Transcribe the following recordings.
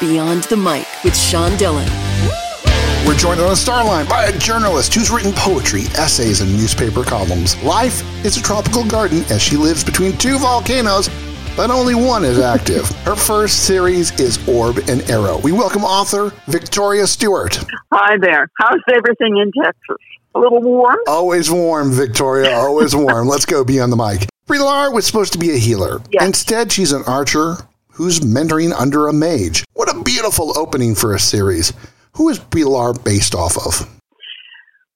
Beyond the Mic with Sean Dillon. We're joined on the star line by a journalist who's written poetry, essays, and newspaper columns. Life is a tropical garden as she lives between two volcanoes, but only one is active. Her first series is Orb and Arrow. We welcome author Victoria Stewart. Hi there. How's everything in Texas? A little warm? Always warm, Victoria. Always warm. Let's go beyond the mic. Brie Larr was supposed to be a healer. Yes. Instead, she's an archer who's mentoring under a mage. What a beautiful opening for a series. Who is Brie Larr based off of?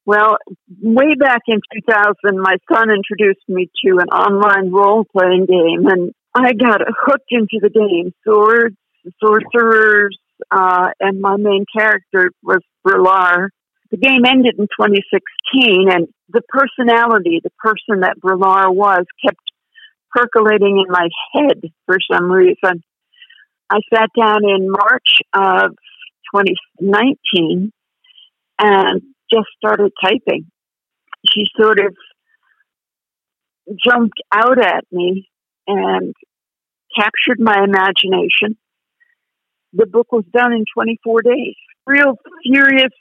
Well, way back in 2000, my son introduced me to an online role playing game, and I got hooked into the game. Swords, sorcerers, uh, and my main character was Brie Larr. The game ended in 2016, and the personality, the person that Brie Larr was, kept percolating in my head for some reason. I sat down in March of 2019 and just started typing. She sort of jumped out at me and captured my imagination. The book was done in 24 days. Real furious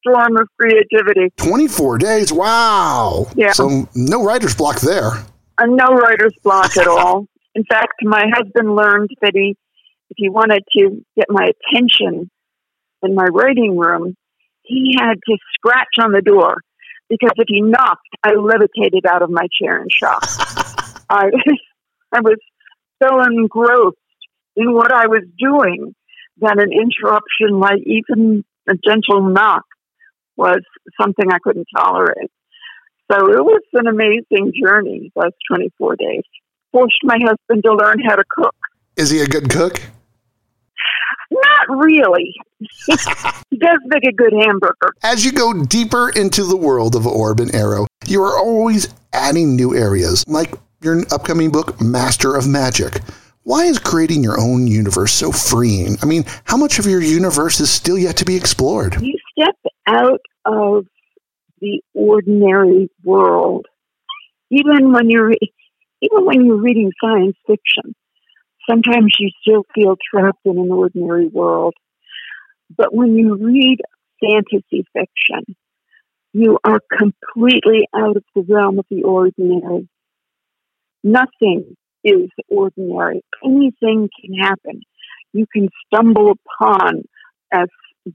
storm of creativity. 24 days. Wow. Yeah. So no writer's block there. A no writer's block at all. In fact, my husband learned that he, if he wanted to get my attention in my writing room, he had to scratch on the door because if he knocked, I levitated out of my chair in shock. I, I was so engrossed in what I was doing that an interruption, like even a gentle knock, was something I couldn't tolerate. So it was an amazing journey, those 24 days. Forced my husband to learn how to cook. Is he a good cook? Really. he does make a good hamburger. As you go deeper into the world of Orb and Arrow, you are always adding new areas, like your upcoming book, Master of Magic. Why is creating your own universe so freeing? I mean, how much of your universe is still yet to be explored? You step out of the ordinary world, even when you're even when you're reading science fiction. Sometimes you still feel trapped in an ordinary world, but when you read fantasy fiction, you are completely out of the realm of the ordinary. Nothing is ordinary. Anything can happen. You can stumble upon, as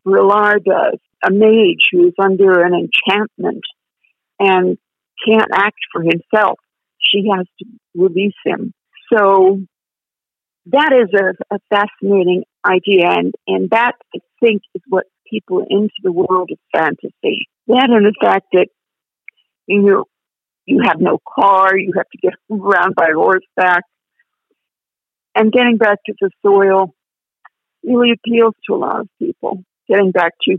Brie Larr does, a mage who is under an enchantment and can't act for himself. She has to release him. So that is a, a fascinating idea, and, and that I think is what people into the world of fantasy. That and the fact that you know, you have no car, you have to get around by horseback, and getting back to the soil really appeals to a lot of people. Getting back to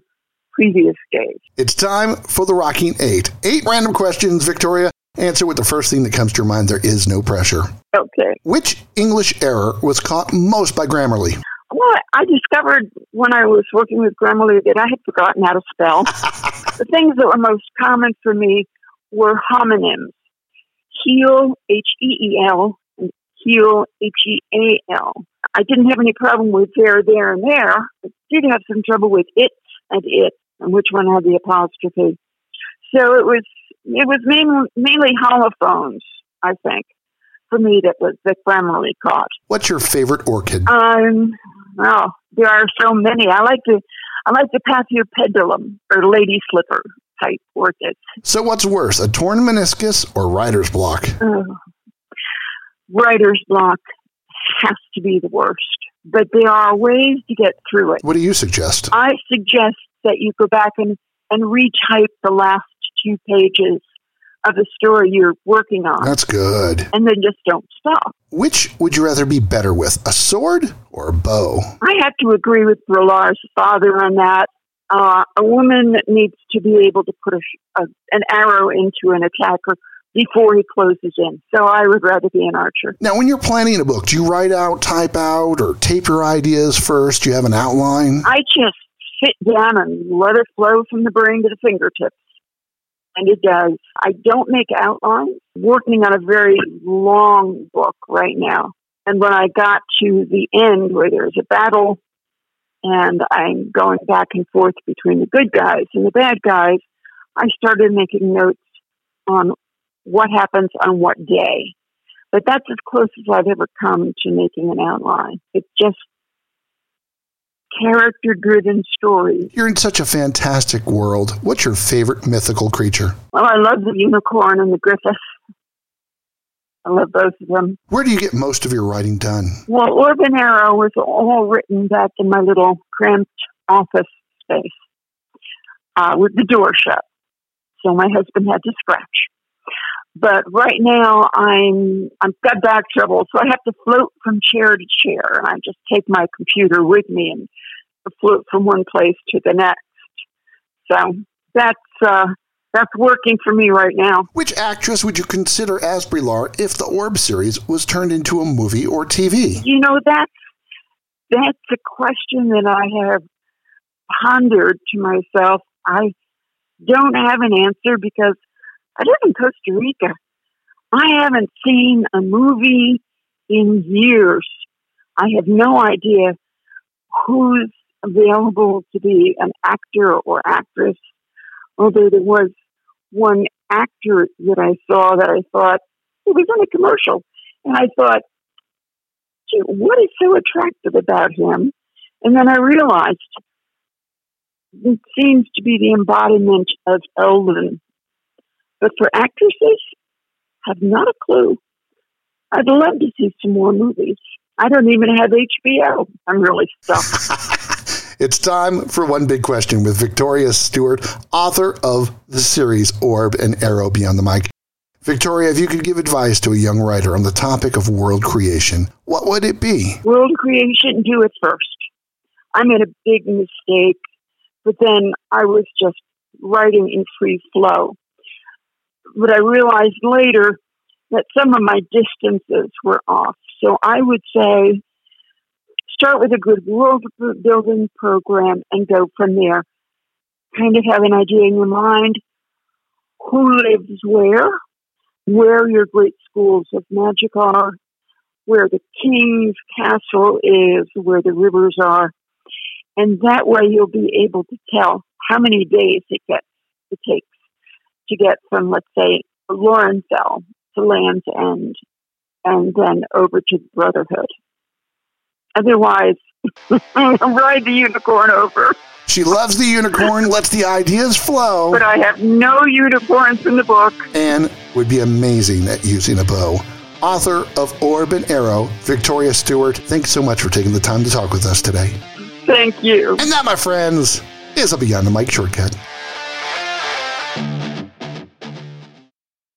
previous days. It's time for the Rocking Eight. Eight random questions, Victoria. Answer with the first thing that comes to your mind. There is no pressure. Okay. Which English error was caught most by Grammarly? Well, I discovered when I was working with Grammarly that I had forgotten how to spell. the things that were most common for me were homonyms. Heel, H E E L, and heal, H E A L. I didn't have any problem with there, there, and there. I did have some trouble with it and it, and which one had the apostrophe. So it was it was mainly, mainly homophones, I think, for me that was that Grammarly caught. What's your favorite orchid? Um, well, there are so many. I like to I like the Paphiopedilum or lady slipper type orchids. So what's worse, a torn meniscus or writer's block? Writer's block has to be the worst, but there are ways to get through it. What do you suggest? I suggest that you go back and, and retype the last two pages of the story you're working on. That's good. And then just don't stop. Which would you rather be better with, a sword or a bow? I have to agree with Brie Larr's father on that. Uh, a woman needs to be able to put a, a, an arrow into an attacker before he closes in. So I would rather be an archer. Now, when you're planning a book, do you write out, type out, or tape your ideas first? Do you have an outline? I just sit down and let it flow from the brain to the fingertips. And it does. I don't make outlines. Working on a very long book right now. And when I got to the end where there's a battle and I'm going back and forth between the good guys and the bad guys, I started making notes on what happens on what day. But that's as close as I've ever come to making an outline. It's just character driven stories. You're in such a fantastic world. What's your favorite mythical creature? Well, I love the unicorn and the griffith. I love both of them. Where do you get most of your writing done? Well, Orb and Arrow was all written back in my little cramped office space uh, with the door shut. So my husband had to scratch. But right now I'm I've got back trouble, so I have to float from chair to chair, and I just take my computer with me and float from one place to the next. So that's uh, that's working for me right now. Which actress would you consider as Brie if the Orb series was turned into a movie or TV? You know that's that's a question that I have pondered to myself. I don't have an answer because I live in Costa Rica. I haven't seen a movie in years. I have no idea who's available to be an actor or actress, although there was one actor that I saw that I thought he was in a commercial, and I thought, what is so attractive about him? And then I realized it seems to be the embodiment of Elden. But for actresses, have not a clue. I'd love to see some more movies. I don't even have HBO. I'm really stuck. It's time for one big question with Victoria Stewart, author of the series Orb and Arrow Beyond the Mic. Victoria, if you could give advice to a young writer on the topic of world creation, what would it be? World creation, do it first. I made a big mistake, but then I was just writing in free flow. But I realized later that some of my distances were off. So I would say start with a good world building program and go from there. Kind of have an idea in your mind who lives where, where your great schools of magic are, where the king's castle is, where the rivers are. And that way you'll be able to tell how many days it gets takes to get from let's say Lorenfell to Land's End and then over to Brotherhood. Otherwise, ride the unicorn over. She loves the unicorn, lets the ideas flow. But I have no unicorns in the book. And would be amazing at using a bow. Author of Orb and Arrow, Victoria Stewart, thanks so much for taking the time to talk with us today. Thank you. And that, my friends, is a Beyond the Mic shortcut.